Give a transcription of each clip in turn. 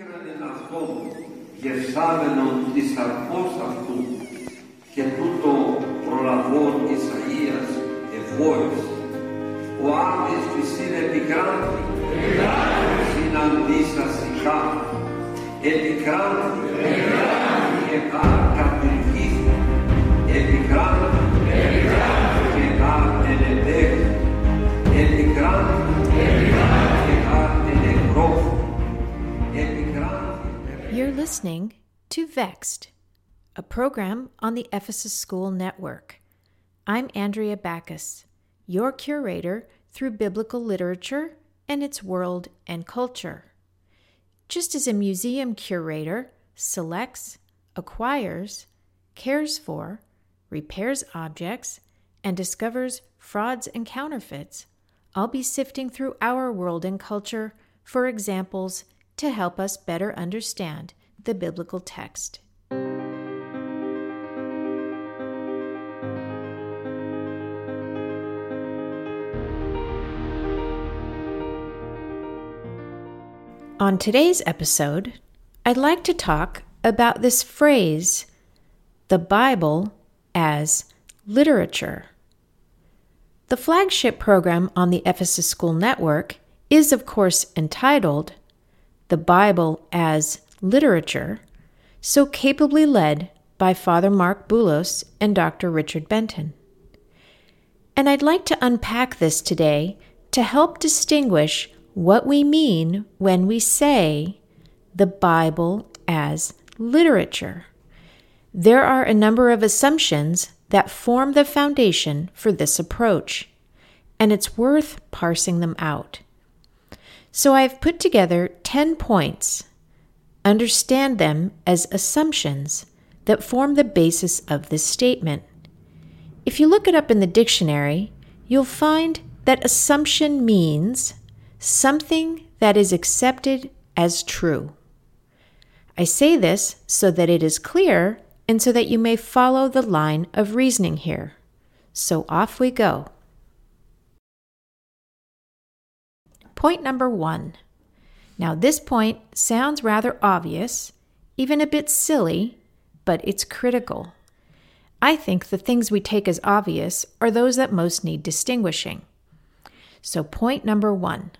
Ήχρανε αυτό γεσάμενον της αρκός αυτού και τούτο προλαβών Ισαΐας ευόης. Ο Άδης της είναι επικράντη, συναντήσα σιχά, επικράντη, και κάρκα του You're listening to Vexed, a program on the Ephesus School Network. I'm Andrea Backus, your curator through biblical literature and its world and culture. Just as a museum curator selects, acquires, cares for, repairs objects, and discovers frauds and counterfeits, I'll be sifting through our world and culture for examples to help us better understand the biblical text. On today's episode, I'd like to talk about this phrase, the Bible as literature. The flagship program on the Ephesus School Network is, of course, entitled The Bible as Literature, so capably led by Father Marc Boulos and Dr. Richard Benton. And I'd like to unpack this today to help distinguish what we mean when we say the Bible as literature. There are a number of assumptions that form the foundation for this approach, and it's worth parsing them out. So I've put together 10 points. Understand them as assumptions that form the basis of this statement. If you look it up in the dictionary, you'll find that assumption means something that is accepted as true. I say this so that it is clear and so that you may follow the line of reasoning here. So off we go. Point number one. Now, this point sounds rather obvious, even a bit silly, but it's critical. I think the things we take as obvious are those that most need distinguishing. So, point number one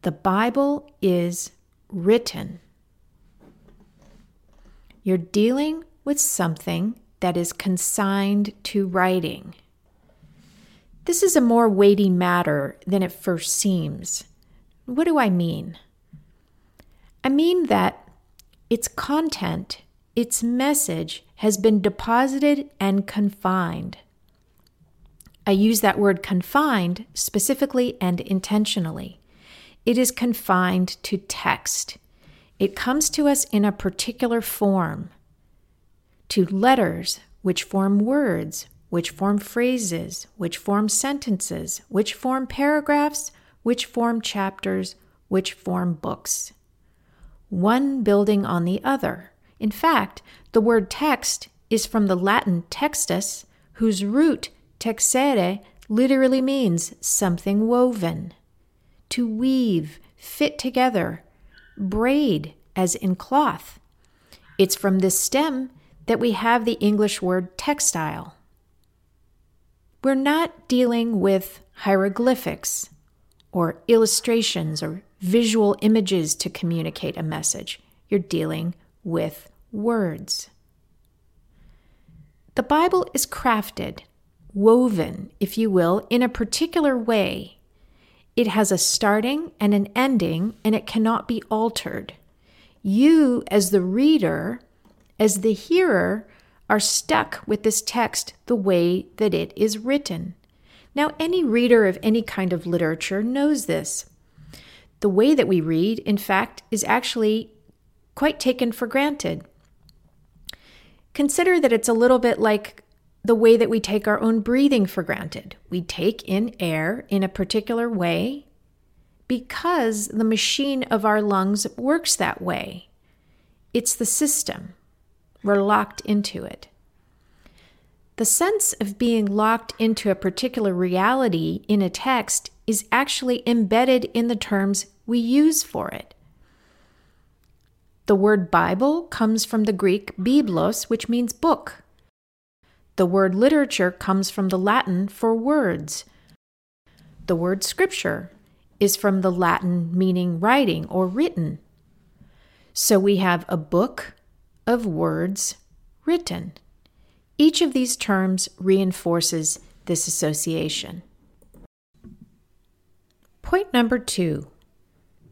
the Bible is written. You're dealing with something that is consigned to writing. This is a more weighty matter than it first seems. What do I mean? I mean that its content, its message, has been deposited and confined. I use that word confined specifically and intentionally. It is confined to text. It comes to us in a particular form, to letters, which form words, which form phrases, which form sentences, which form paragraphs, which form chapters, which form books. One building on the other. In fact, the word text is from the Latin textus, whose root texere literally means something woven to weave, fit together, braid, as in cloth. It's from this stem that we have the English word textile. We're not dealing with hieroglyphics or illustrations or visual images to communicate a message. You're dealing with words. The Bible is crafted, woven, if you will, in a particular way it has a starting and an ending, and it cannot be altered. You, as the reader, as the hearer, are stuck with this text the way that it is written. Now, any reader of any kind of literature knows this. The way that we read, in fact, is actually quite taken for granted. Consider that it's a little bit like the way that we take our own breathing for granted. We take in air in a particular way because the machine of our lungs works that way. It's the system. We're locked into it. The sense of being locked into a particular reality in a text is actually embedded in the terms we use for it. The word Bible comes from the Greek biblos, which means book. The word literature comes from the Latin for words. The word scripture is from the Latin meaning writing or written. So we have a book of words written. Each of these terms reinforces this association. Point number two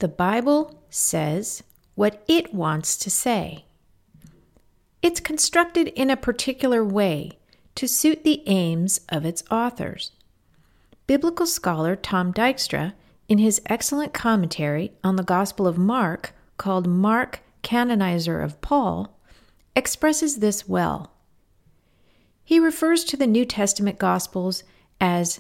the Bible says what it wants to say. It's constructed in a particular way to suit the aims of its authors. Biblical scholar Tom Dykstra, in his excellent commentary on the Gospel of Mark called Mark, Canonizer of Paul, expresses this well. He refers to the New Testament Gospels as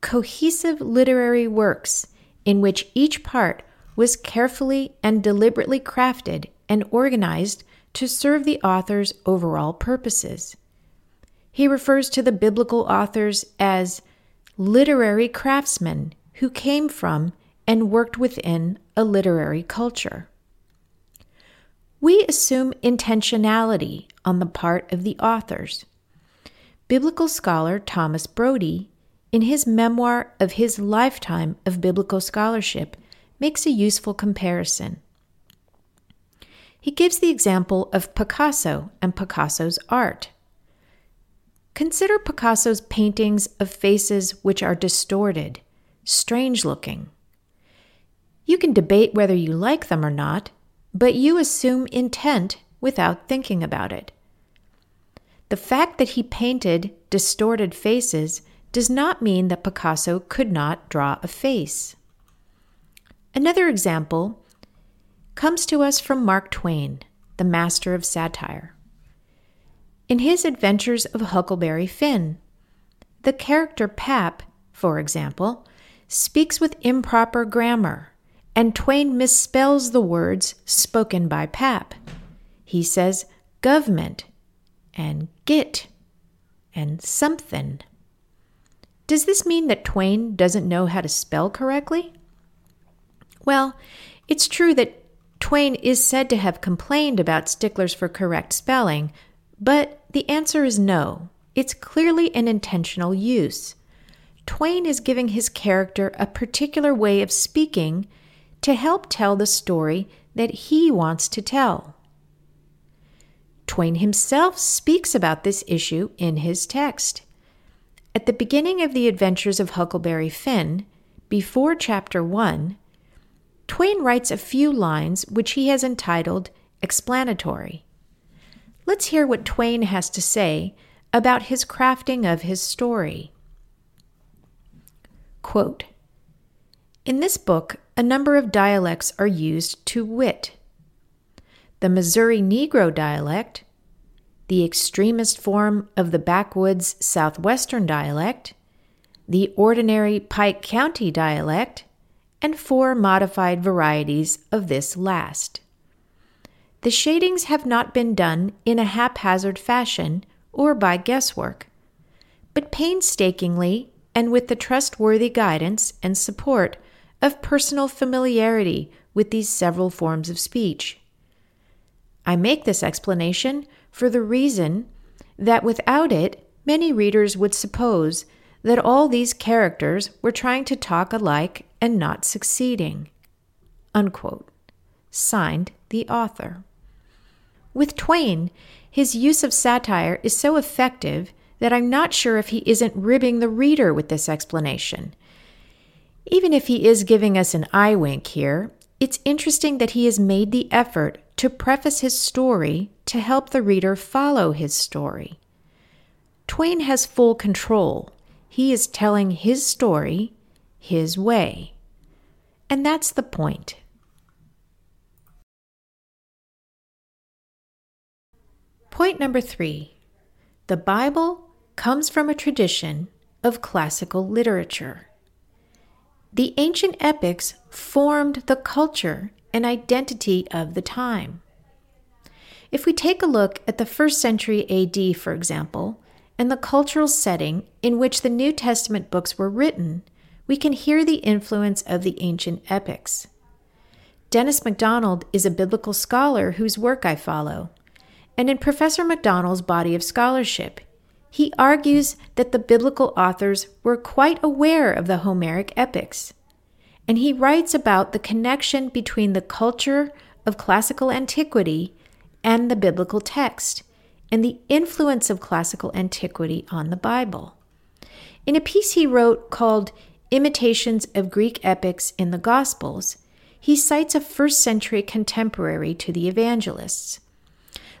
cohesive literary works in which each part was carefully and deliberately crafted and organized to serve the author's overall purposes. He refers to the biblical authors as literary craftsmen who came from and worked within a literary culture. We assume intentionality on the part of the authors. Biblical scholar Thomas Brodie, in his memoir of his lifetime of biblical scholarship, makes a useful comparison. He gives the example of Picasso and Picasso's art. Consider Picasso's paintings of faces which are distorted, strange looking. You can debate whether you like them or not, but you assume intent without thinking about it. The fact that he painted distorted faces does not mean that Picasso could not draw a face. Another example comes to us from Mark Twain, the master of satire. In his Adventures of Huckleberry Finn, the character Pap, for example, speaks with improper grammar, and Twain misspells the words spoken by Pap. He says government and git and something. Does this mean that Twain doesn't know how to spell correctly? Well, it's true that Twain is said to have complained about sticklers for correct spelling, but the answer is no. It's clearly an intentional use. Twain is giving his character a particular way of speaking to help tell the story that he wants to tell. Twain himself speaks about this issue in his text. At the beginning of the adventures of Huckleberry Finn, before chapter 1, Twain writes a few lines which he has entitled Explanatory. Let's hear what Twain has to say about his crafting of his story. Quote, in this book, a number of dialects are used to wit the Missouri Negro dialect, the extremist form of the backwoods Southwestern dialect, the ordinary Pike County dialect, and four modified varieties of this last. The shadings have not been done in a haphazard fashion or by guesswork, but painstakingly and with the trustworthy guidance and support of personal familiarity with these several forms of speech. I make this explanation for the reason that without it, many readers would suppose that all these characters were trying to talk alike and not succeeding. Unquote. Signed, the author. With Twain, his use of satire is so effective that I'm not sure if he isn't ribbing the reader with this explanation. Even if he is giving us an eye wink here, it's interesting that he has made the effort to preface his story to help the reader follow his story. Twain has full control. He is telling his story his way. And that's the point. Point number three the Bible comes from a tradition of classical literature. The ancient epics formed the culture and identity of the time. If we take a look at the first century AD, for example, and the cultural setting in which the New Testament books were written, we can hear the influence of the ancient epics. Dennis MacDonald is a biblical scholar whose work I follow. And in Professor MacDonald's body of scholarship, he argues that the biblical authors were quite aware of the Homeric epics. And he writes about the connection between the culture of classical antiquity and the biblical text, and the influence of classical antiquity on the Bible. In a piece he wrote called Imitations of Greek Epics in the Gospels, he cites a first century contemporary to the evangelists.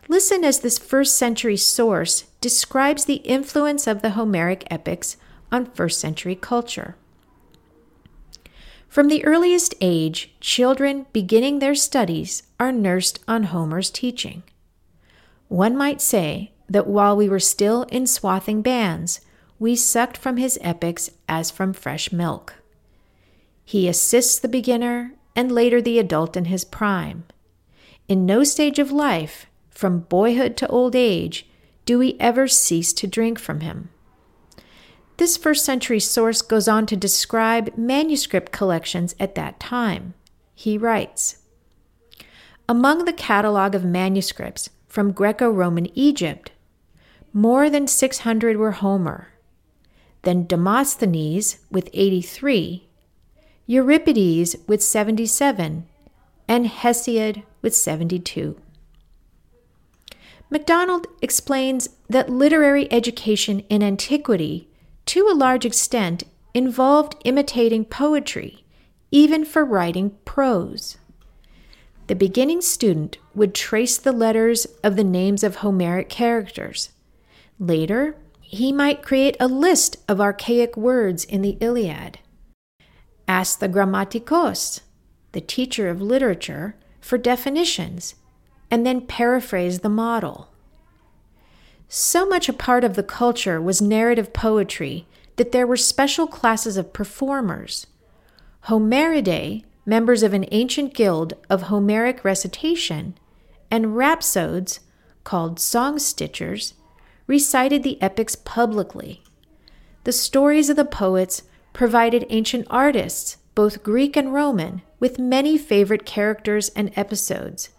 Listen as this first century source describes the influence of the Homeric epics on first century culture. From the earliest age, children beginning their studies are nursed on Homer's teaching. One might say that while we were still in swathing bands, we sucked from his epics as from fresh milk. He assists the beginner and later the adult in his prime. In no stage of life, from boyhood to old age, do we ever cease to drink from him. This first century source goes on to describe manuscript collections at that time. He writes Among the catalog of manuscripts from Greco Roman Egypt, more than 600 were Homer, then Demosthenes with 83, Euripides with 77, and Hesiod with 72. MacDonald explains that literary education in antiquity, to a large extent, involved imitating poetry, even for writing prose. The beginning student would trace the letters of the names of Homeric characters. Later, he might create a list of archaic words in the Iliad. Ask the grammaticos, the teacher of literature, for definitions, and then paraphrase the model. So much a part of the culture was narrative poetry that there were special classes of performers. Homeridae, members of an ancient guild of Homeric recitation, and rhapsodes, called song stitchers, recited the epics publicly. The stories of the poets provided ancient artists, both Greek and Roman, with many favorite characters and episodes.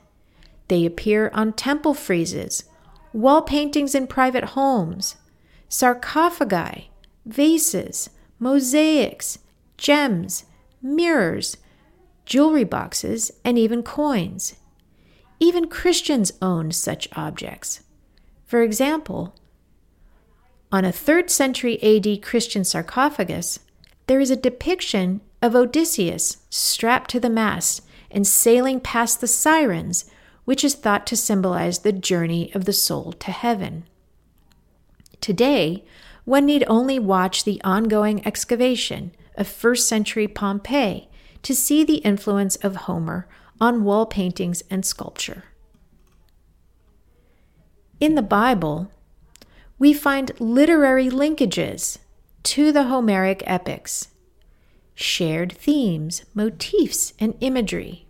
They appear on temple friezes, wall paintings in private homes, sarcophagi, vases, mosaics, gems, mirrors, jewelry boxes, and even coins. Even Christians owned such objects. For example, on a 3rd century AD Christian sarcophagus, there is a depiction of Odysseus strapped to the mast and sailing past the sirens, which is thought to symbolize the journey of the soul to heaven. Today, one need only watch the ongoing excavation of first century Pompeii to see the influence of Homer on wall paintings and sculpture. In the Bible, we find literary linkages to the Homeric epics, shared themes, motifs, and imagery.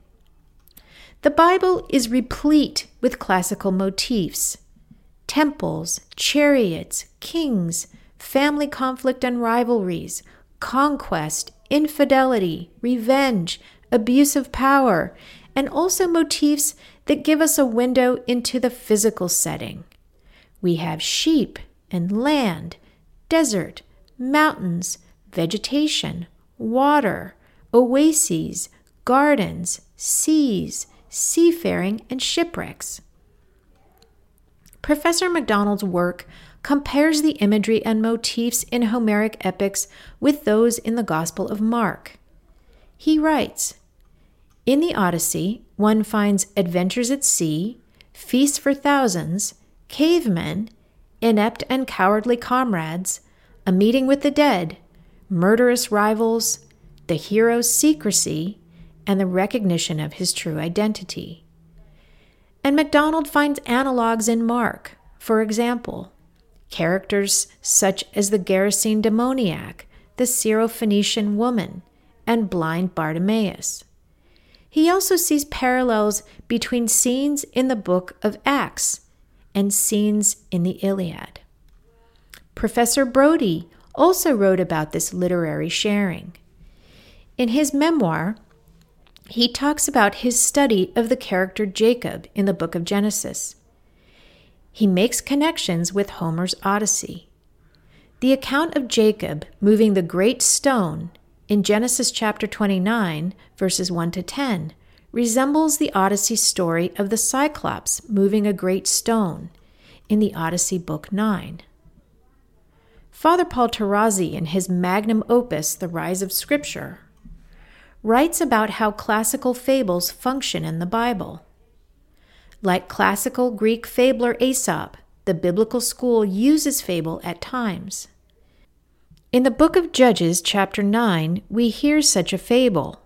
The Bible is replete with classical motifs temples, chariots, kings, family conflict and rivalries, conquest, infidelity, revenge, abuse of power, and also motifs that give us a window into the physical setting. We have sheep and land, desert, mountains, vegetation, water, oases, gardens, seas, seafaring, and shipwrecks. Professor MacDonald's work compares the imagery and motifs in Homeric epics with those in the Gospel of Mark. He writes In the Odyssey, one finds adventures at sea, feasts for thousands, cavemen, inept and cowardly comrades, a meeting with the dead, murderous rivals, the hero's secrecy, and the recognition of his true identity. And MacDonald finds analogues in Mark, for example, characters such as the Gerasene demoniac, the Syrophoenician woman, and blind Bartimaeus. He also sees parallels between scenes in the book of Acts and scenes in the Iliad. Professor Brodie also wrote about this literary sharing. In his memoir, he talks about his study of the character Jacob in the book of Genesis. He makes connections with Homer's Odyssey. The account of Jacob moving the great stone in Genesis chapter 29, verses 1 to 10, resembles the Odyssey story of the Cyclops moving a great stone in the Odyssey Book 9. Father Paul Tarazi, in his magnum opus, The Rise of Scripture, writes about how classical fables function in the Bible. Like classical Greek fabler Aesop, the biblical school uses fable at times. In the book of Judges, chapter 9, we hear such a fable.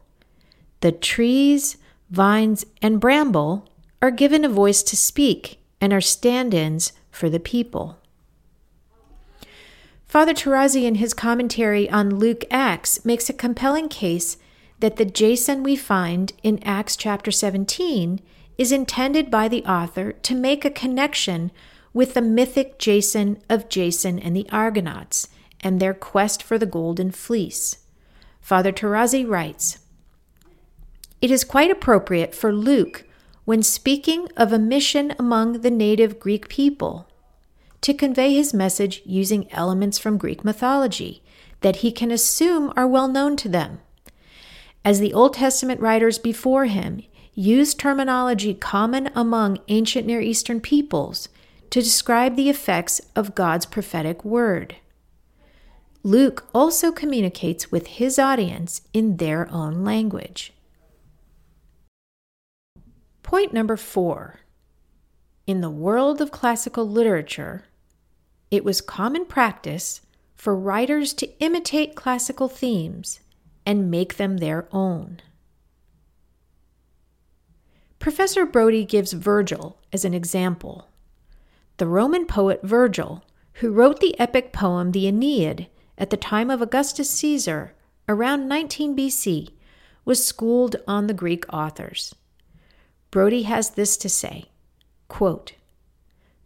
The trees, vines, and bramble are given a voice to speak and are stand ins for the people. Father Tarazi, in his commentary on Luke Acts, makes a compelling case that the Jason we find in Acts chapter 17 is intended by the author to make a connection with the mythic Jason of Jason and the Argonauts and their quest for the golden fleece. Father Tarazi writes It is quite appropriate for Luke, when speaking of a mission among the native Greek people, to convey his message using elements from Greek mythology that he can assume are well known to them. As the Old Testament writers before him used terminology common among ancient Near Eastern peoples to describe the effects of God's prophetic word. Luke also communicates with his audience in their own language. Point number four. In the world of classical literature, it was common practice for writers to imitate classical themes and make them their own. Professor Brodie gives Virgil as an example. The Roman poet Virgil, who wrote the epic poem the Aeneid at the time of Augustus Caesar around 19 BC, was schooled on the Greek authors. Brodie has this to say quote,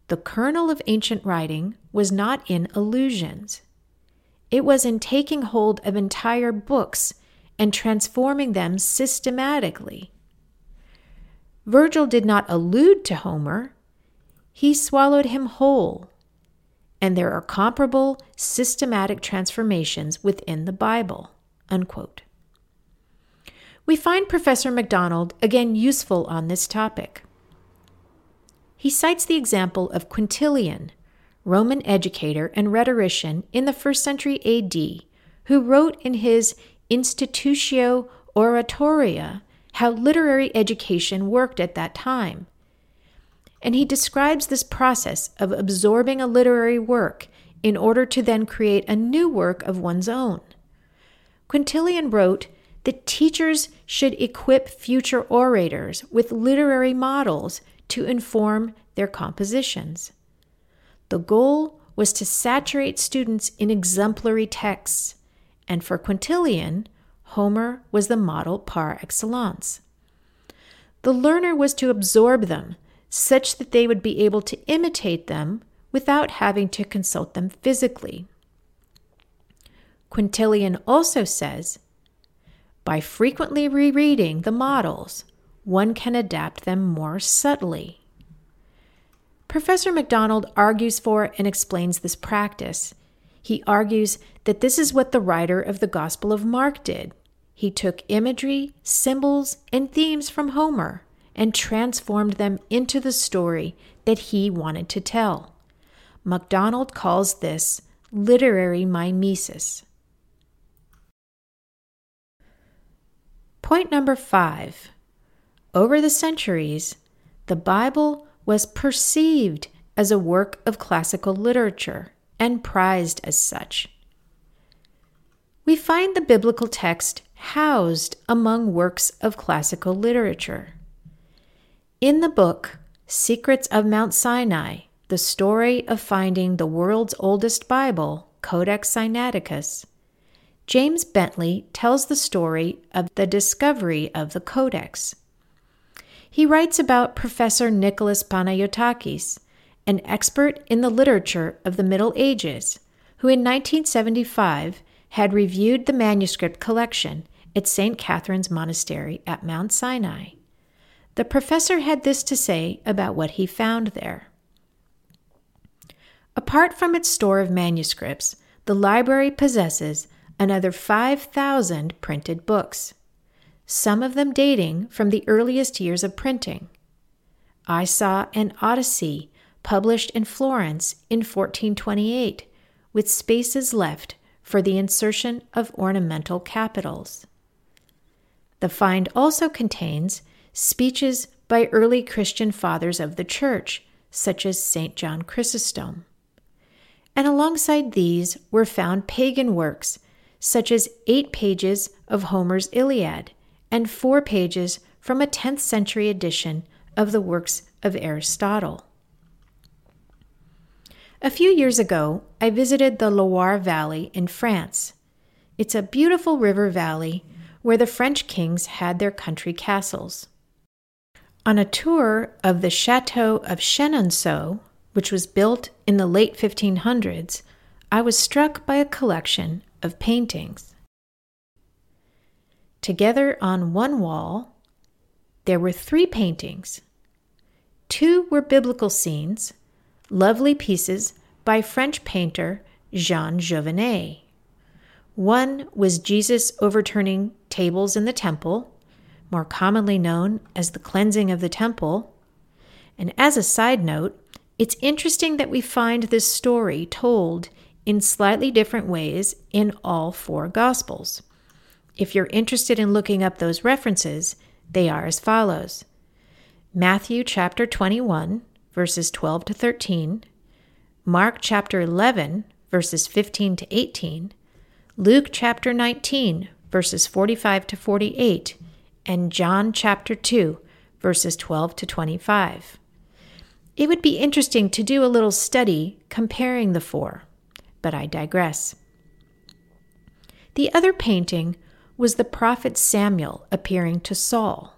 The kernel of ancient writing was not in allusions. It was in taking hold of entire books and transforming them systematically Virgil did not allude to Homer, he swallowed him whole. And there are comparable systematic transformations within the Bible. Unquote. We find Professor MacDonald again useful on this topic. He cites the example of Quintilian, Roman educator and rhetorician in the first century AD, who wrote in his Institutio Oratoria how literary education worked at that time. And he describes this process of absorbing a literary work in order to then create a new work of one's own. Quintilian wrote that teachers should equip future orators with literary models to inform their compositions. The goal was to saturate students in exemplary texts, and for Quintilian, Homer was the model par excellence. The learner was to absorb them such that they would be able to imitate them without having to consult them physically. Quintilian also says by frequently rereading the models, one can adapt them more subtly. Professor MacDonald argues for and explains this practice he argues that this is what the writer of the Gospel of Mark did. He took imagery, symbols, and themes from Homer and transformed them into the story that he wanted to tell. MacDonald calls this literary mimesis. Point number five. Over the centuries, the Bible was perceived as a work of classical literature and prized as such. We find the biblical text housed among works of classical literature. In the book, Secrets of Mount Sinai, the story of finding the world's oldest Bible, Codex Sinaiticus, James Bentley tells the story of the discovery of the Codex. He writes about Professor Nicholas Panayotakis, an expert in the literature of the Middle Ages, who in 1975 had reviewed the manuscript collection at St. Catherine's Monastery at Mount Sinai. The professor had this to say about what he found there. Apart from its store of manuscripts, the library possesses another 5,000 printed books, some of them dating from the earliest years of printing. I saw an Odyssey published in Florence in 1428, with spaces left for the insertion of ornamental capitals. The find also contains speeches by early Christian fathers of the Church, such as St. John Chrysostom. And alongside these were found pagan works, such as eight pages of Homer's Iliad and four pages from a 10th century edition of the works of Aristotle. A few years ago, I visited the Loire Valley in France. It's a beautiful river valley where the French kings had their country castles. On a tour of the Chateau of Chenonceau, which was built in the late 1500s, I was struck by a collection of paintings. Together on one wall, there were three paintings. Two were biblical scenes, lovely pieces by French painter Jean Jouvenet. One was Jesus overturning tables in the temple, more commonly known as the cleansing of the temple. And as a side note, it's interesting that we find this story told in slightly different ways in all four Gospels. If you're interested in looking up those references, they are as follows Matthew chapter 21, verses 12 to 13, Mark chapter 11, verses 15 to 18, Luke chapter 19, verses 45 to 48, and John chapter 2, verses 12 to 25. It would be interesting to do a little study comparing the four, but I digress. The other painting was the prophet Samuel appearing to Saul.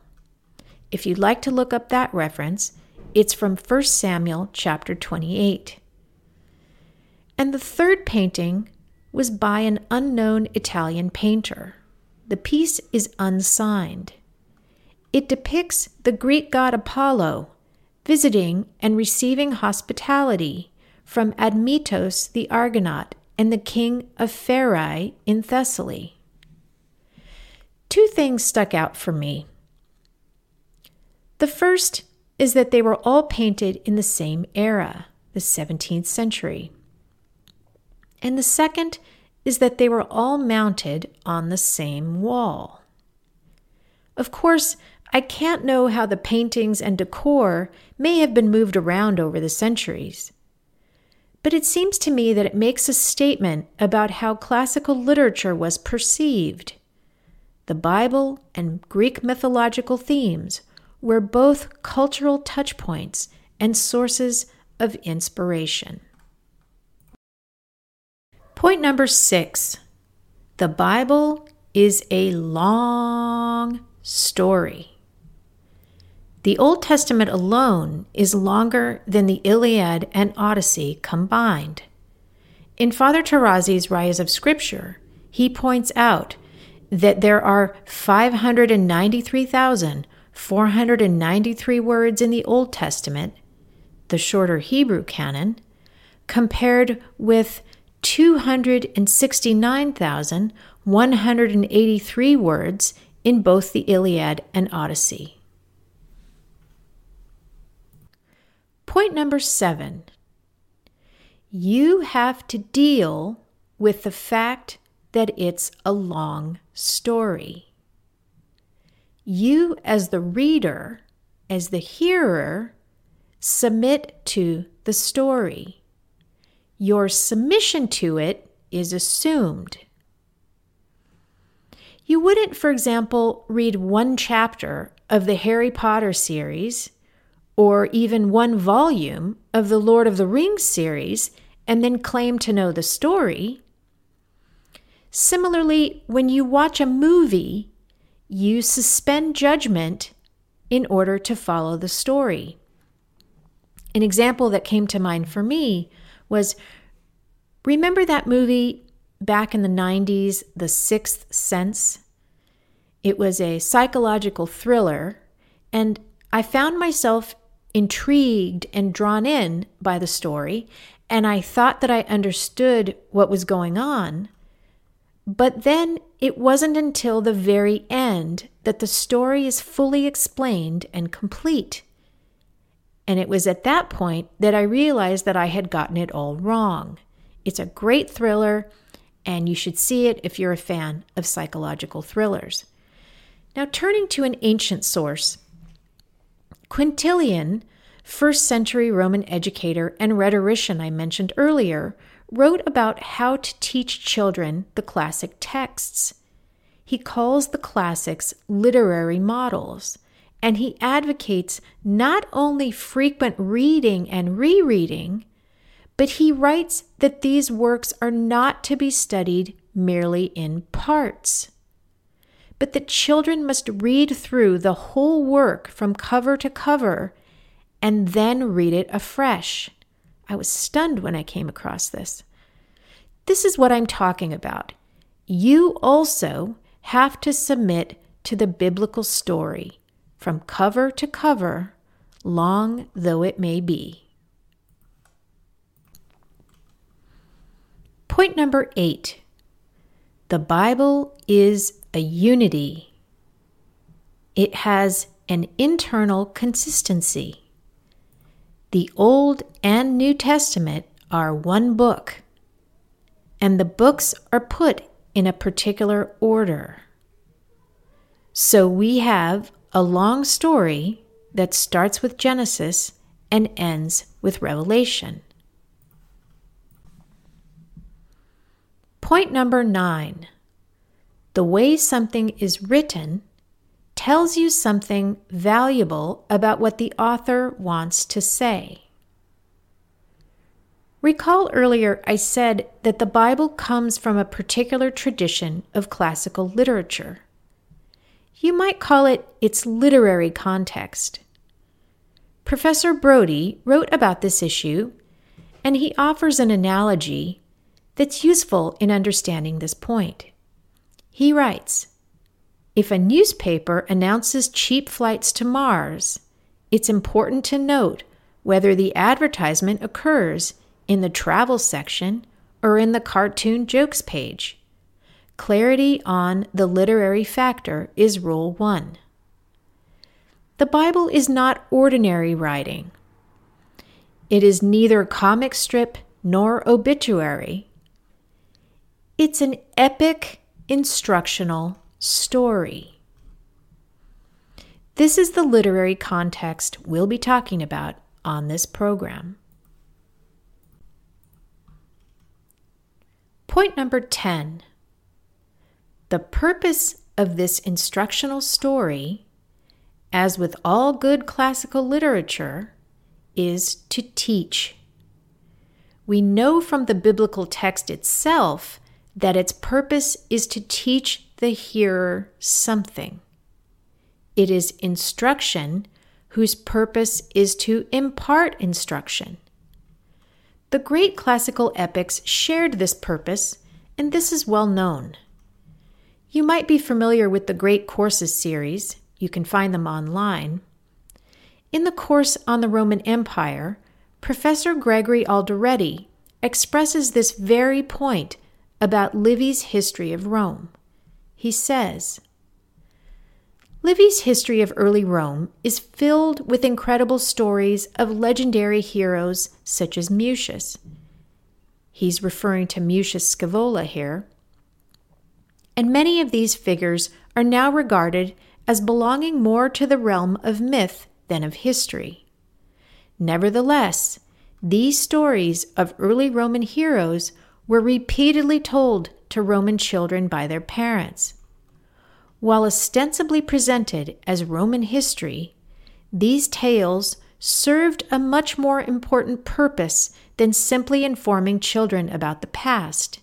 If you'd like to look up that reference, it's from 1 Samuel chapter 28. And the third painting was by an unknown Italian painter. The piece is unsigned. It depicts the Greek god Apollo visiting and receiving hospitality from Admetos the Argonaut and the king of Pherae in Thessaly. Two things stuck out for me. The first is that they were all painted in the same era, the 17th century. And the second is that they were all mounted on the same wall. Of course, I can't know how the paintings and decor may have been moved around over the centuries. But it seems to me that it makes a statement about how classical literature was perceived. The Bible and Greek mythological themes were both cultural touchpoints and sources of inspiration. Point number six the Bible is a long story. The Old Testament alone is longer than the Iliad and Odyssey combined. In Father Tarazi's Rise of Scripture, he points out that there are 593,493 words in the Old Testament, the shorter Hebrew canon, compared with 269,183 words in both the Iliad and Odyssey. Point number seven you have to deal with the fact that it's a long story. You, as the reader, as the hearer, submit to the story. Your submission to it is assumed. You wouldn't, for example, read one chapter of the Harry Potter series or even one volume of the Lord of the Rings series and then claim to know the story. Similarly, when you watch a movie, you suspend judgment in order to follow the story. An example that came to mind for me was remember that movie back in the 90s, The Sixth Sense? It was a psychological thriller, and I found myself intrigued and drawn in by the story, and I thought that I understood what was going on. But then it wasn't until the very end that the story is fully explained and complete. And it was at that point that I realized that I had gotten it all wrong. It's a great thriller, and you should see it if you're a fan of psychological thrillers. Now, turning to an ancient source, Quintilian, first century Roman educator and rhetorician I mentioned earlier, wrote about how to teach children the classic texts. He calls the classics literary models, and he advocates not only frequent reading and rereading, but he writes that these works are not to be studied merely in parts, but that children must read through the whole work from cover to cover and then read it afresh. I was stunned when I came across this. This is what I'm talking about. You also have to submit to the biblical story from cover to cover, long though it may be. Point number eight the Bible is a unity, it has an internal consistency. The Old and New Testament are one book, and the books are put in a particular order. So we have a long story that starts with Genesis and ends with Revelation. Point number nine the way something is written tells you something valuable about what the author wants to say. Recall earlier I said that the Bible comes from a particular tradition of classical literature. You might call it its literary context. Professor Brodie wrote about this issue, and he offers an analogy that's useful in understanding this point. He writes If a newspaper announces cheap flights to Mars, it's important to note whether the advertisement occurs in the travel section or in the cartoon jokes page. Clarity on the literary factor is rule one. The Bible is not ordinary writing. It is neither comic strip nor obituary. It's an epic instructional story. This is the literary context we'll be talking about on this program. Point number 10 The purpose of this instructional story, as with all good classical literature, is to teach. We know from the biblical text itself that its purpose is to teach the hearer something. It is instruction whose purpose is to impart instruction. The great classical epics shared this purpose, and this is well known. You might be familiar with the Great Courses series, you can find them online. In the course on the Roman Empire, Professor Gregory Aldrete expresses this very point about Livy's history of Rome. He says, Livy's history of early Rome is filled with incredible stories of legendary heroes such as Mucius. He's referring to Mucius Scaevola here. And many of these figures are now regarded as belonging more to the realm of myth than of history. Nevertheless, these stories of early Roman heroes were repeatedly told to Roman children by their parents. While ostensibly presented as Roman history, these tales served a much more important purpose than simply informing children about the past.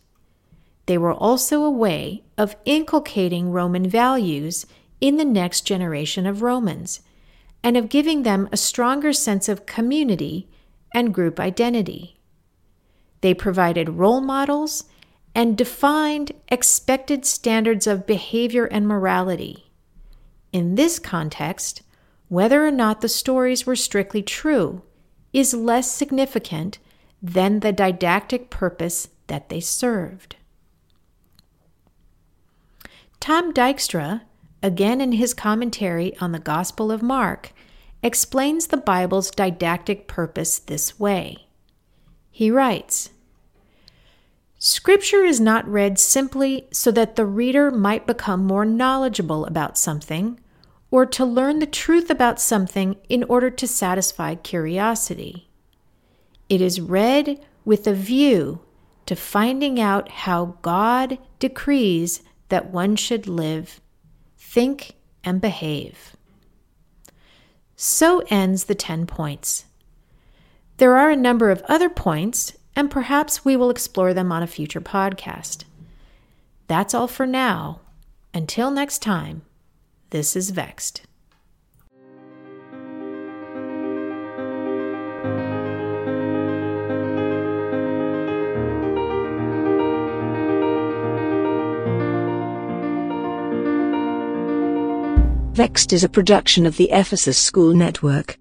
They were also a way of inculcating Roman values in the next generation of Romans and of giving them a stronger sense of community and group identity. They provided role models and defined expected standards of behavior and morality. in this context, whether or not the stories were strictly true is less significant than the didactic purpose that they served. Tom Dykstra, again in his commentary on the Gospel of Mark, explains the Bible's didactic purpose this way. He writes Scripture is not read simply so that the reader might become more knowledgeable about something or to learn the truth about something in order to satisfy curiosity. It is read with a view to finding out how God decrees that one should live, think, and behave. So ends the 10 points. There are a number of other points, and perhaps we will explore them on a future podcast. That's all for now. Until next time. This is Vexed. Vexed is a production of the Ephesus School Network.